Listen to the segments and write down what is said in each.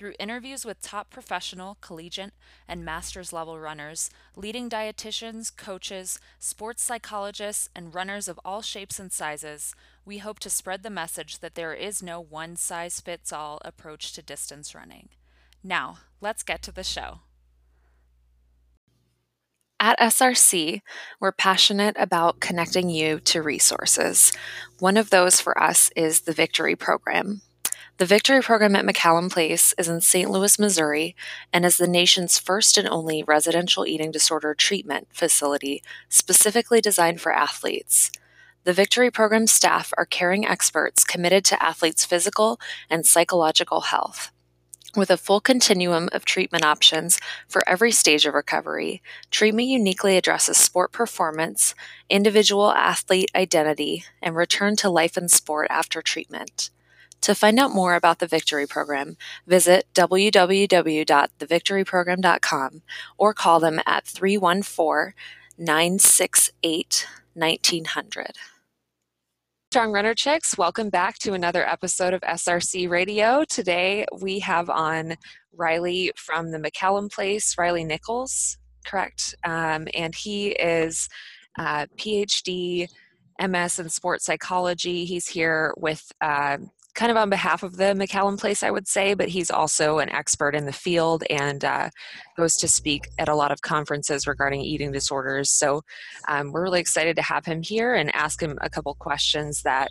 Through interviews with top professional, collegiate, and master's level runners, leading dietitians, coaches, sports psychologists, and runners of all shapes and sizes, we hope to spread the message that there is no one size fits all approach to distance running. Now, let's get to the show. At SRC, we're passionate about connecting you to resources. One of those for us is the Victory Program. The Victory Program at McCallum Place is in St. Louis, Missouri, and is the nation's first and only residential eating disorder treatment facility specifically designed for athletes. The Victory Program staff are caring experts committed to athletes' physical and psychological health. With a full continuum of treatment options for every stage of recovery, treatment uniquely addresses sport performance, individual athlete identity, and return to life and sport after treatment. To find out more about the Victory Program, visit www.thevictoryprogram.com or call them at 314 968 1900. Strong Runner Chicks, welcome back to another episode of SRC Radio. Today we have on Riley from the McCallum Place, Riley Nickols, correct? Um, and he is uh, PhD, MS in sports psychology. He's here with uh, kind of on behalf of the McCallum Place, I would say, but he's also an expert in the field and uh, goes to speak at a lot of conferences regarding eating disorders. So um, we're really excited to have him here and ask him a couple questions that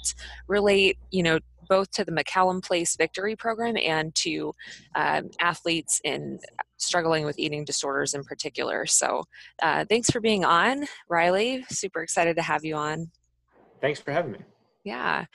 relate, you know, both to the McCallum Place Victory Program and to um, athletes in struggling with eating disorders in particular. So uh, thanks for being on, Riley. Super excited to have you on. Thanks for having me. Yeah.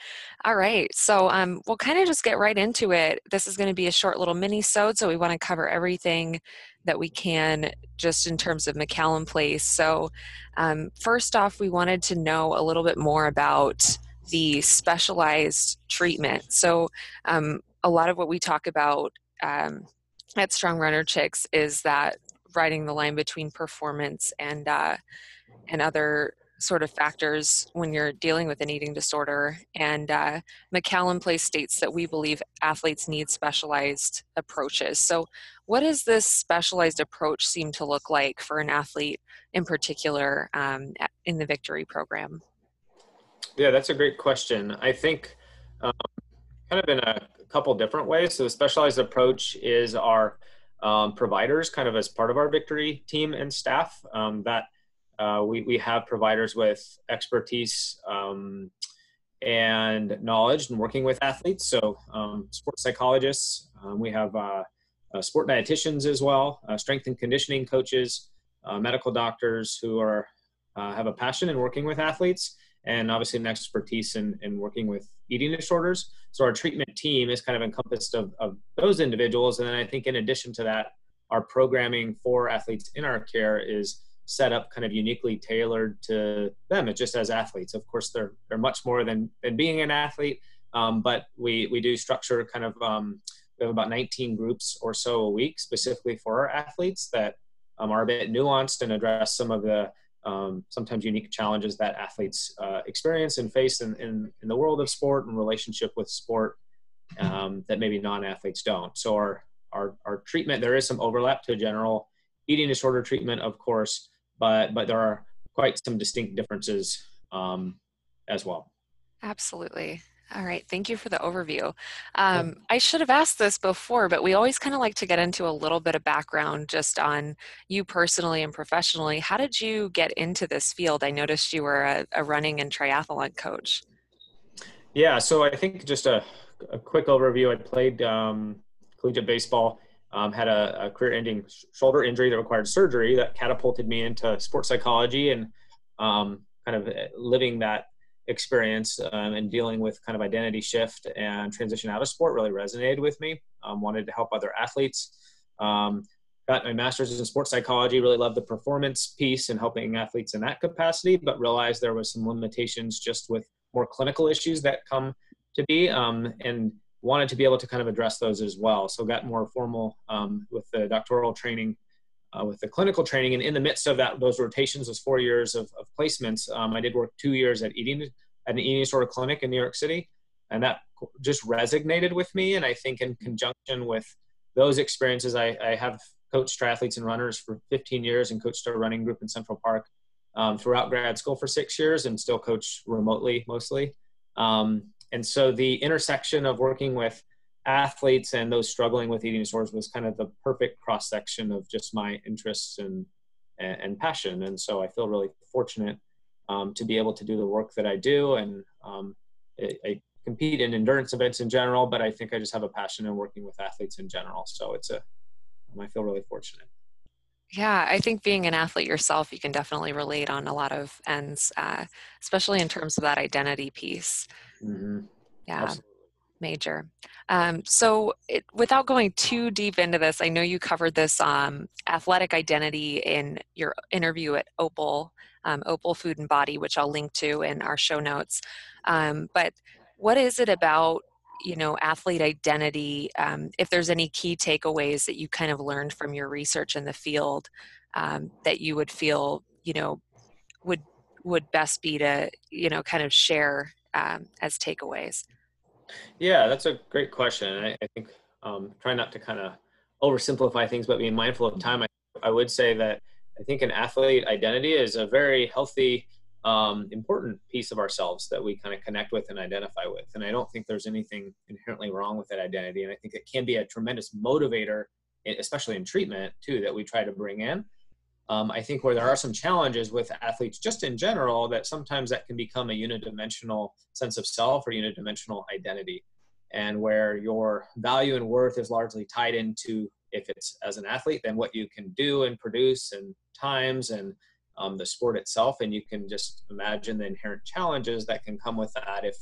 All right. So um, we'll kind of just get right into it. This is going to be a short little mini sode, so we want to cover everything that we can just in terms of McCallum Place. So um, first off, we wanted to know a little bit more about the specialized treatment. So um, a lot of what we talk about um, at Strong Runner Chicks is that riding the line between performance and uh, and other sort of factors when you're dealing with an eating disorder. And uh, McCallum Place states that we believe athletes need specialized approaches. So, what does this specialized approach seem to look like for an athlete in particular um, in the Victory program? Yeah, that's a great question. I think um, kind of in a couple different ways. So, the specialized approach is our um, providers, kind of as part of our Victory team and staff um, that uh, we, we have providers with expertise um, and knowledge in working with athletes. So, um, sports psychologists, um, we have uh, uh, sport dietitians as well, uh, strength and conditioning coaches, uh, medical doctors who are uh, have a passion in working with athletes, and obviously an expertise in, in working with eating disorders. So, our treatment team is kind of encompassed of, of those individuals. And then I think in addition to that, our programming for athletes in our care is set up kind of uniquely tailored to them. Just as athletes. Of course, they're they're much more than than being an athlete. Um, but we we do structure kind of um, we have about 19 groups or so a week specifically for our athletes that um, are a bit nuanced and address some of the um, sometimes unique challenges that athletes uh, experience and face in, in, in, the world of sport and relationship with sport um, that maybe non-athletes don't. So our, our, our treatment, there is some overlap to general eating disorder treatment, of course, but but there are quite some distinct differences um, as well. Absolutely. All right, thank you for the overview. Um, I should have asked this before, but we always kind of like to get into a little bit of background just on you personally and professionally. How did you get into this field? I noticed you were a, a running and triathlon coach. Yeah, so I think just a, a quick overview. I played um, collegiate baseball um, had a, a career-ending shoulder injury that required surgery that catapulted me into sports psychology and um, kind of uh, living that experience um, and dealing with kind of identity shift and transition out of sport really resonated with me. Um, wanted to help other athletes. Um, got my master's in sports psychology. Really loved the performance piece and helping athletes in that capacity, but realized there was some limitations just with more clinical issues that come to be. Um, and wanted to be able to kind of address those as well. So got more formal um, with the doctoral training, uh, with the clinical training, and in the midst of that, those rotations, those four years of, of placements, um, I did work two years at eating at an eating disorder clinic in New York City, and that just resonated with me. And I think in conjunction with those experiences, I, I have coached triathletes and runners for 15 years and coached a running group in Central Park um, throughout grad school for six years and still coach remotely mostly. Um, and so the intersection of working with athletes and those struggling with eating disorders was kind of the perfect cross section of just my interests and, and, and passion. And so I feel really fortunate um, to be able to do the work that I do. And um, I, I, compete in endurance events in general, but I think I just have a passion in working with athletes in general. So it's a, I feel really fortunate. Yeah, I think being an athlete yourself, you can definitely relate on a lot of ends, uh, especially in terms of that identity piece. Mm-hmm. Yeah, Absolutely. major. Um, so, it, without going too deep into this, I know you covered this um, athletic identity in your interview at Opal, um, Opal Food and Body, which I'll link to in our show notes. Um, but what is it about you know athlete identity um, if there's any key takeaways that you kind of learned from your research in the field um, that you would feel you know would would best be to you know kind of share um, as takeaways yeah that's a great question i, I think um, try not to kind of oversimplify things but being mindful of time I, I would say that i think an athlete identity is a very healthy um, important piece of ourselves that we kind of connect with and identify with. And I don't think there's anything inherently wrong with that identity. And I think it can be a tremendous motivator, especially in treatment too, that we try to bring in. Um, I think where there are some challenges with athletes just in general, that sometimes that can become a unidimensional sense of self or unidimensional identity. And where your value and worth is largely tied into if it's as an athlete, then what you can do and produce and times and um, the sport itself and you can just imagine the inherent challenges that can come with that if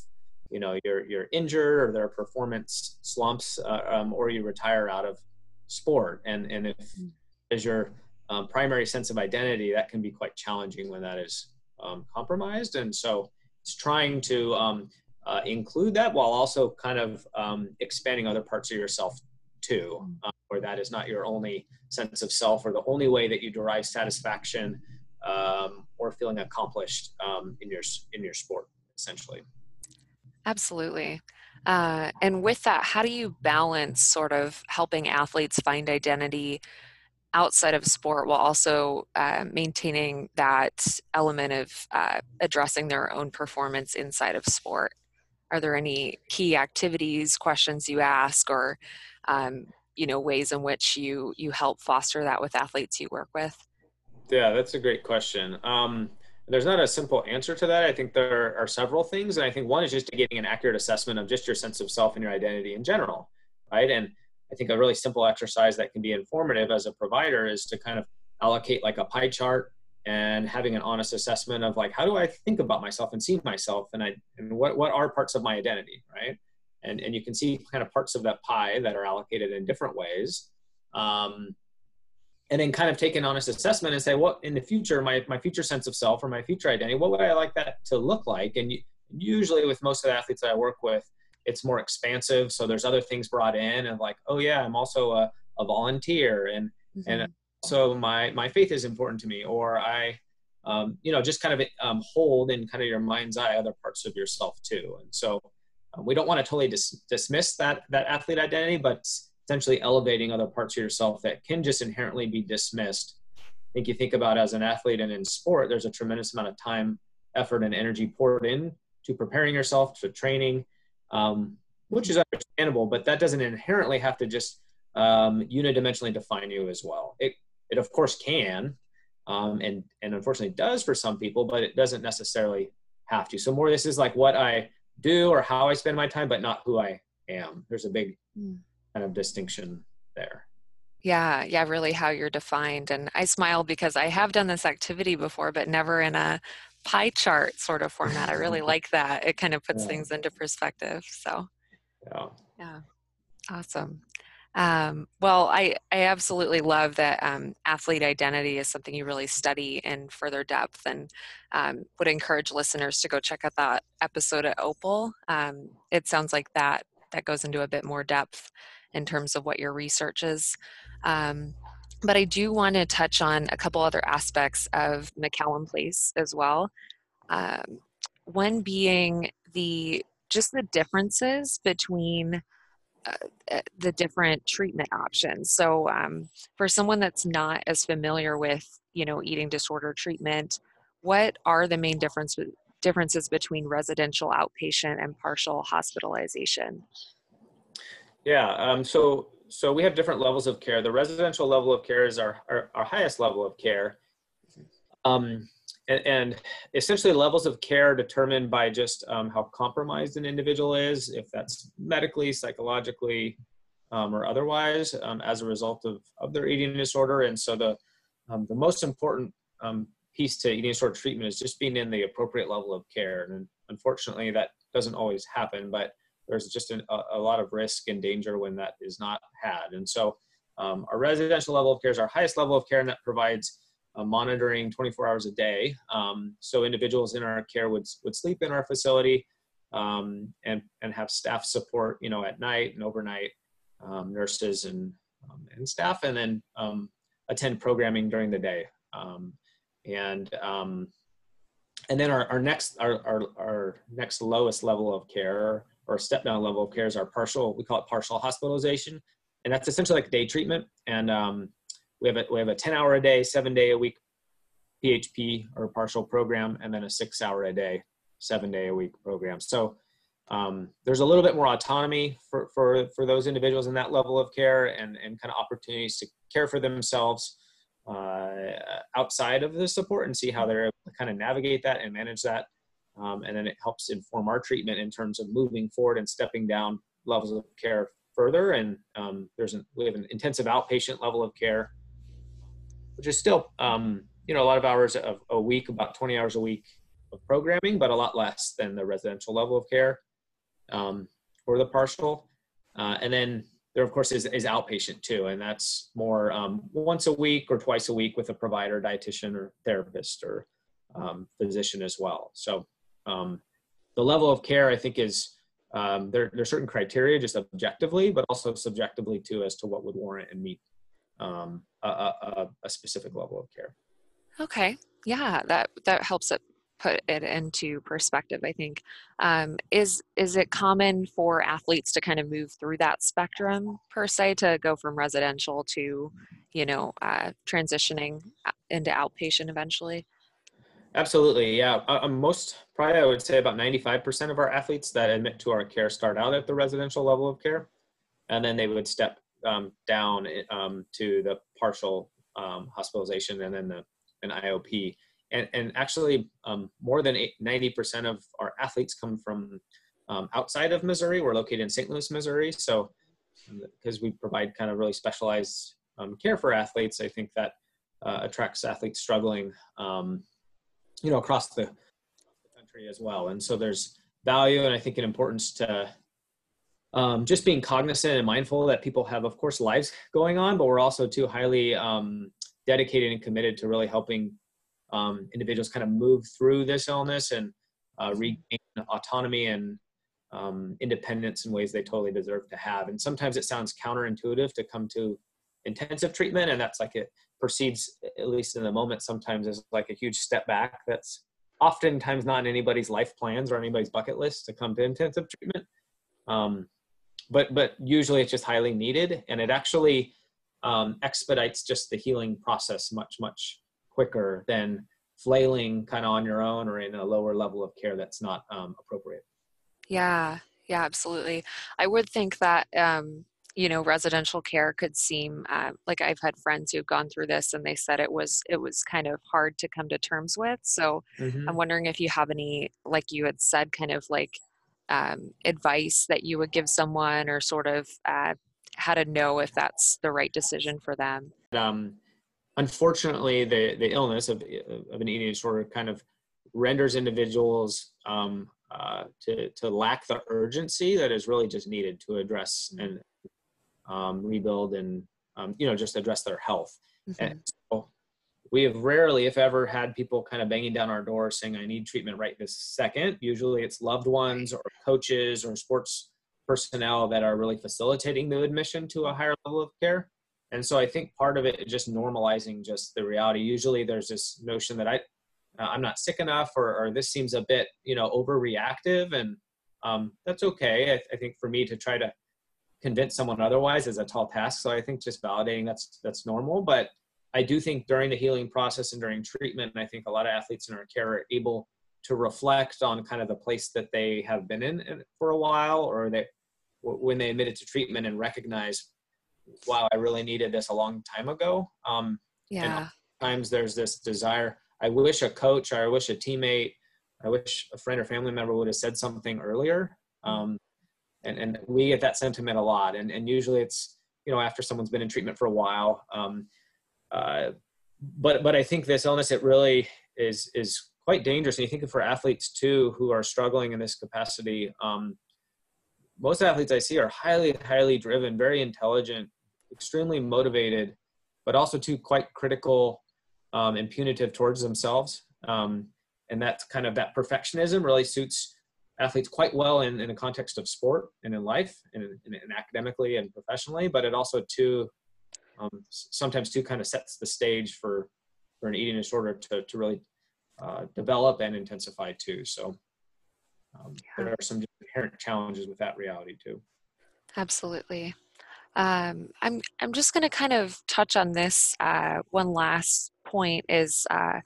you know you're you're injured or there are performance slumps uh, um, or you retire out of sport and and if mm. as your um, primary sense of identity that can be quite challenging when that is um, compromised. And so it's trying to um, uh, include that while also kind of um, expanding other parts of yourself too mm. where that is not your only sense of self or the only way that you derive satisfaction um, or feeling accomplished um, in your in your sport essentially. Absolutely. Uh, and with that how do you balance sort of helping athletes find identity outside of sport while also uh, maintaining that element of uh, addressing their own performance inside of sport are there any key activities questions you ask or um, you know ways in which you you help foster that with athletes you work with yeah, that's a great question. Um, there's not a simple answer to that. I think there are several things, and I think one is just getting an accurate assessment of just your sense of self and your identity in general, right? And I think a really simple exercise that can be informative as a provider is to kind of allocate like a pie chart and having an honest assessment of like how do I think about myself and see myself and I and what what are parts of my identity, right? And and you can see kind of parts of that pie that are allocated in different ways. Um, and then kind of take an honest assessment and say what in the future my, my future sense of self or my future identity what would i like that to look like and usually with most of the athletes that i work with it's more expansive so there's other things brought in and like oh yeah i'm also a, a volunteer and mm-hmm. and so my my faith is important to me or i um, you know just kind of um, hold in kind of your mind's eye other parts of yourself too and so uh, we don't want to totally dis- dismiss that that athlete identity but essentially elevating other parts of yourself that can just inherently be dismissed. I think you think about as an athlete and in sport, there's a tremendous amount of time, effort, and energy poured in to preparing yourself to training, um, which is understandable, but that doesn't inherently have to just um, unidimensionally define you as well. It, it of course can, um, and and unfortunately does for some people, but it doesn't necessarily have to. So more, this is like what I do or how I spend my time, but not who I am. There's a big mm kind of distinction there. Yeah, yeah, really how you're defined. And I smile because I have done this activity before, but never in a pie chart sort of format. I really like that. It kind of puts yeah. things into perspective. So, yeah, yeah, awesome. Um, well, I, I absolutely love that um, athlete identity is something you really study in further depth and um, would encourage listeners to go check out that episode at Opal. Um, it sounds like that that goes into a bit more depth in terms of what your research is. Um, but I do want to touch on a couple other aspects of McCallum Place as well. Um, one being the just the differences between uh, uh, the different treatment options. So, um, for someone that's not as familiar with, you know, eating disorder treatment, what are the main difference, differences between residential outpatient and partial hospitalization? Yeah, um, so so we have different levels of care. The residential level of care is our our, our highest level of care. Um, and, and, essentially levels of care determined by just um, how compromised an individual is, if that's medically, psychologically, um, or otherwise, um, as a result of, of their eating disorder. And so the um, the most important um, piece to eating disorder treatment is just being in the appropriate level of care. And unfortunately, that doesn't always happen, but there's just an, a, a, lot of risk and danger when that is not had. And so um, our residential level of care is our highest level of care, and that provides uh, monitoring 24 hours a day. Um, so individuals in our care would, would sleep in our facility um, and, and have staff support, you know, at night and overnight, um, nurses and, um, and staff, and then um, attend programming during the day. And and then our, our next our, our, our next lowest level of care or step down level of care is our partial we call it partial hospitalization. And that's essentially like day treatment. And um, we have a we have a 10 hour a day seven day a week php or partial program and then a six hour a day seven day a week program. So um, there's a little bit more autonomy for, for, for those individuals in that level of care and, and kind of opportunities to care for themselves uh, outside of the support and see how they're able to kind of navigate that and manage that. Um, and then it helps inform our treatment in terms of moving forward and stepping down levels of care further. And um, there's an, we have an intensive outpatient level of care, which is still, um, you know, a lot of hours of a week, about 20 hours a week of programming, but a lot less than the residential level of care um, or the partial. Uh, and then there of course is, is outpatient too and that's more um, once a week or twice a week with a provider dietitian or therapist or um, physician as well so um, the level of care i think is um, there, are certain criteria just objectively but also subjectively too as to what would warrant and meet um, a, a, a specific level of care. Okay. Yeah that that helps it put it into perspective i think. Um, is is it common for athletes to kind of move through that spectrum per se to go from residential to you know uh, transitioning uh, into outpatient eventually absolutely yeah uh, um, most probably i would say about 95% of our athletes that admit to our care start out at the residential level of care and then they would step um, down um, to the partial um, hospitalization and then the an iop and, and actually um, more than 90% of our athletes come from um, outside of Missouri. We're located in St. Louis, Missouri. So because we provide kind of really specialized care for athletes, I think that uh, attracts athletes struggling, um, you know, across the, the country as well. And so there's value and I think an importance to um, just being cognizant and mindful that people have, of course, lives going on, but we're also too highly um, dedicated and committed to really helping um, individuals kind of move through this illness and uh, regain autonomy and um, independence in ways they totally deserve to have. And sometimes it sounds counterintuitive to come to intensive treatment, and that's like it perceives, at least in the moment, sometimes as like a huge step back. That's oftentimes not in anybody's life plans or anybody's bucket list to come to intensive treatment. Um, but but usually it's just highly needed, and it actually um, expedites just the healing process much much quicker than flailing kind of on your own or in a lower level of care that's not um, appropriate. Yeah, yeah, absolutely. I would think that um, you know residential care could seem uh, like I've had friends who've gone through this and they said it was it was kind of hard to come to terms with. So mm-hmm. I'm wondering if you have any, like you had said, kind of like um, advice that you would give someone or sort of uh, how to know if that's the right decision for them. Um, unfortunately, the the illness of of an eating disorder kind of renders individuals um, uh, to to lack the urgency that is really just needed to address and um, rebuild and um, you know just address their health. Mm-hmm. And so we have rarely, if ever, had people kind of banging down our door saying, "I need treatment right this second. Usually, it's loved ones or coaches or sports personnel that are really facilitating the admission to a higher level of care. And so I think part of it is just normalizing just the reality. Usually there's this notion that I, uh, I'm not sick enough or, or this seems a bit, you know, overreactive and um, that's okay. I, I think for me to try to convince someone otherwise is a tall task. So I think just validating that's, that's normal, but I do think during the healing process and during treatment, I think a lot of athletes in our care are able to reflect on kind of the place that they have been in for a while or they when they admitted to treatment and recognize wow i really needed this a long time ago. Um yeah. times there's this desire. I wish a coach or i wish a teammate i wish a friend or family member would have said something earlier. Um and and we get that sentiment a lot and and usually it's you know after someone's been in treatment for a while um uh but but i think this illness it really is is quite dangerous. And you think for athletes too who are struggling in this capacity, um, most athletes I see are highly, highly driven, very intelligent, extremely motivated, but also too quite critical um, and punitive towards themselves. Um, and that kind of that perfectionism really suits athletes quite well in, in the context of sport and in life and, and, and academically and professionally, but it also too um, sometimes too kind of sets the stage for for an eating disorder to, to really uh, develop and intensify too. So um, yeah. there are some inherent challenges with that reality too. Absolutely. Um, I'm I'm just going to kind of touch on this. Uh, one last point is, uh,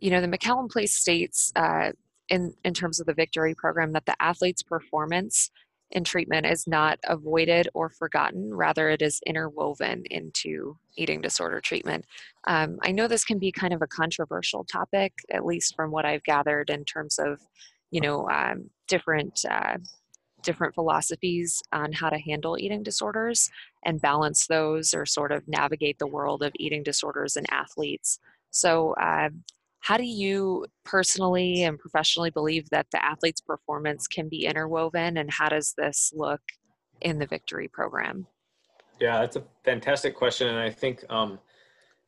you know, the McCallum Place states uh, in in terms of the Victory program that the athlete's performance in treatment is not avoided or forgotten, rather, it is interwoven into eating disorder treatment. Um, I know this can be kind of a controversial topic, at least from what I've gathered in terms of, you know, um, different. Uh, different philosophies on how to handle eating disorders and balance those or sort of navigate the world of eating disorders and athletes. So, uh, how do you personally and professionally believe that the athlete's performance can be interwoven, and how does this look in the Victory program? Yeah, that's a fantastic question, and I think um,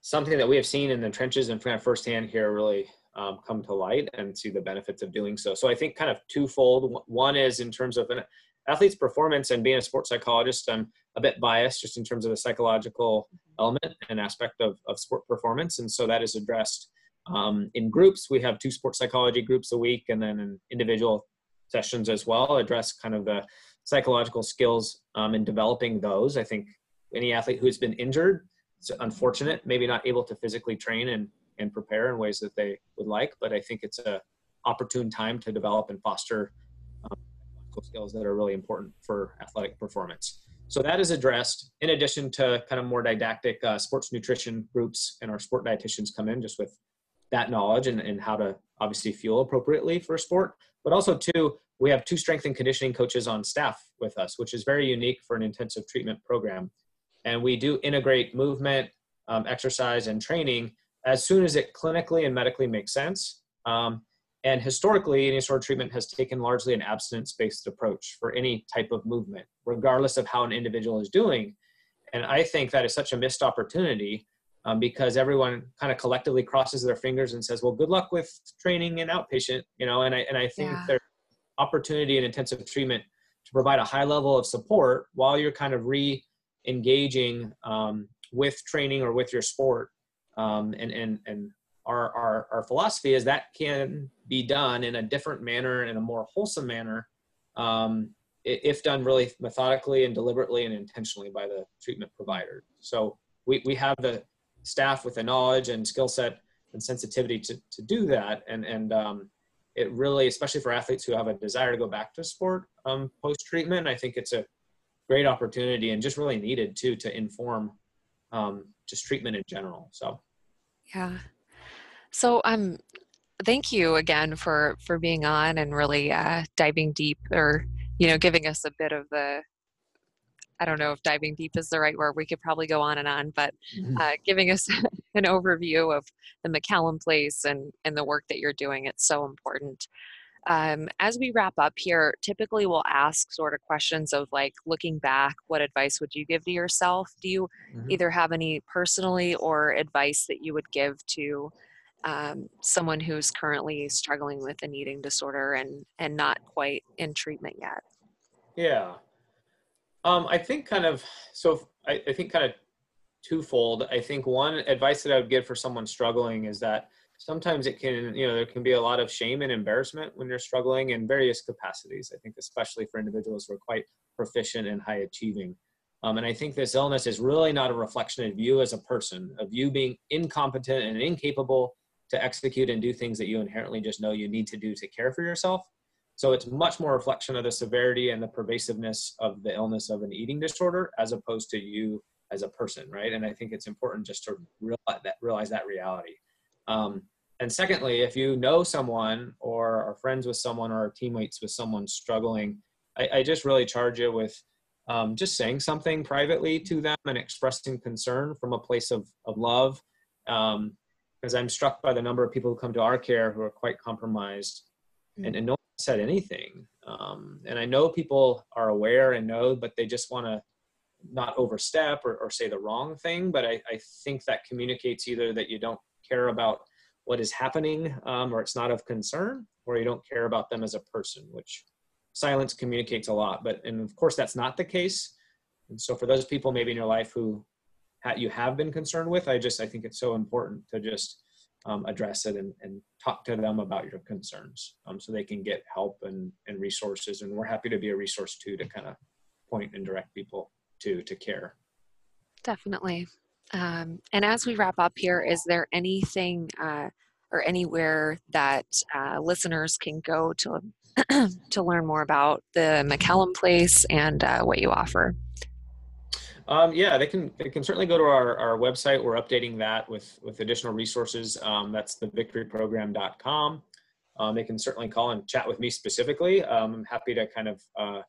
something that we have seen in the trenches and firsthand here really um, come to light and see the benefits of doing so. So I think kind of twofold. One is in terms of an athlete's performance and being a sports psychologist, I'm a bit biased just in terms of the psychological element and aspect of, of sport performance, and so that is addressed um, in groups, we have two sports psychology groups a week, and then in individual sessions as well, address kind of the psychological skills um, in developing those. I think any athlete who's been injured, it's unfortunate, maybe not able to physically train and, and prepare in ways that they would like, but I think it's a opportune time to develop and foster um, skills that are really important for athletic performance. So that is addressed in addition to kind of more didactic uh, sports nutrition groups and our sport dietitians come in just with that knowledge and, and how to obviously fuel appropriately for a sport. But also, too, we have two strength and conditioning coaches on staff with us, which is very unique for an intensive treatment program. And we do integrate movement, um, exercise, and training as soon as it clinically and medically makes sense. Um, and historically, any sort of treatment has taken largely an abstinence based approach for any type of movement, regardless of how an individual is doing. And I think that is such a missed opportunity um, because everyone kind of collectively crosses their fingers and says, "Well, good luck with training and outpatient," you know. And I and I think yeah. there's opportunity in intensive treatment to provide a high level of support while you're kind of re-engaging um, with training or with your sport. Um, and and and our, our our philosophy is that can be done in a different manner, in a more wholesome manner, um, if done really methodically and deliberately and intentionally by the treatment provider. So we, we have the staff with the knowledge and skill set and sensitivity to, to do that. And, and um, it really, especially for athletes who have a desire to go back to sport um, post treatment, I think it's a great opportunity and just really needed too to inform um, just treatment in general. So, yeah. So, um, thank you again for for being on and really uh, diving deep, or you know, giving us a bit of the I don't know if diving deep is the right word. We could probably go on and on, but mm-hmm. uh, giving us an overview of the McCallum Place and, and the work that you're doing, it's so important. Um, as we wrap up here, typically we'll ask sort of questions of like looking back, what advice would you give to yourself? Do you mm-hmm. either have any personally or advice that you would give to um, someone who's currently struggling with an eating disorder and and not quite in treatment yet? Yeah. Um, I think kind of so. I, I think kind of twofold. I think one advice that I would give for someone struggling is that sometimes it can, you know, there can be a lot of shame and embarrassment when you're struggling in various capacities. I think especially for individuals who are quite proficient and high achieving. Um, and I think this illness is really not a reflection of you as a person, of you being incompetent and incapable to execute and do things that you inherently just know you need to do to care for yourself. So it's much more reflection of the severity and the pervasiveness of the illness of an eating disorder as opposed to you as a person, right? And I think it's important just to realize that, realize that reality. Um, and secondly, if you know someone or are friends with someone or are teammates with someone struggling, I, I just really charge you with um, just saying something privately to them and expressing concern from a place of, of love. Um, because I'm struck by the number of people who come to our care who are quite compromised mm-hmm. and, mm. and no one said anything. Um, and I know people are aware and know, but they just want to not overstep or, or, say the wrong thing. But I, I, think that communicates either that you don't care about what is happening um, or it's not of concern or you don't care about them as a person, which silence communicates a lot. But, and of course, that's not the case. And so for those people maybe in your life who you have been concerned with, I just, I think it's so important to just um, address it and, and, talk to them about your concerns um, so they can get help and, and resources. And we're happy to be a resource too to kind of point and direct people to to care. Definitely. Um, and as we wrap up here, is there anything uh, or anywhere that uh, listeners can go to to learn more about the McCallum Place and uh, what you offer? Um, yeah, they can they can certainly go to our, our website. We're updating that with with additional resources. Um, that's thevictoryprogram.com. Um, they can certainly call and chat with me specifically. Um, I'm happy to kind of uh,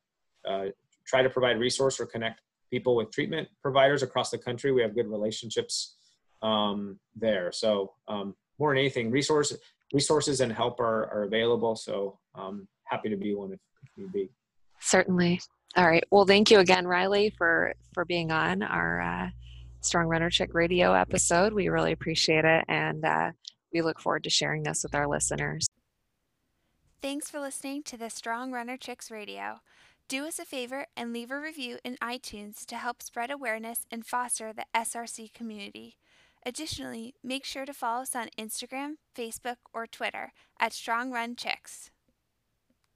uh, try to provide resource or connect people with treatment providers across the country. We have good relationships um, there. So um, more than anything, resources resources and help are, are available. So um, happy to be one if, if be. Certainly. All right. Well, thank you again, Riley, for for being on our uh, Strong Runner Chick Radio episode. We really appreciate it, and uh, we look forward to sharing this with our listeners. Thanks for listening to the Strong Runner Chicks Radio. Do us a favor and leave a review in iTunes to help spread awareness and foster the SRC community. Additionally, make sure to follow us on Instagram, Facebook, or Twitter at Strong Run Chicks.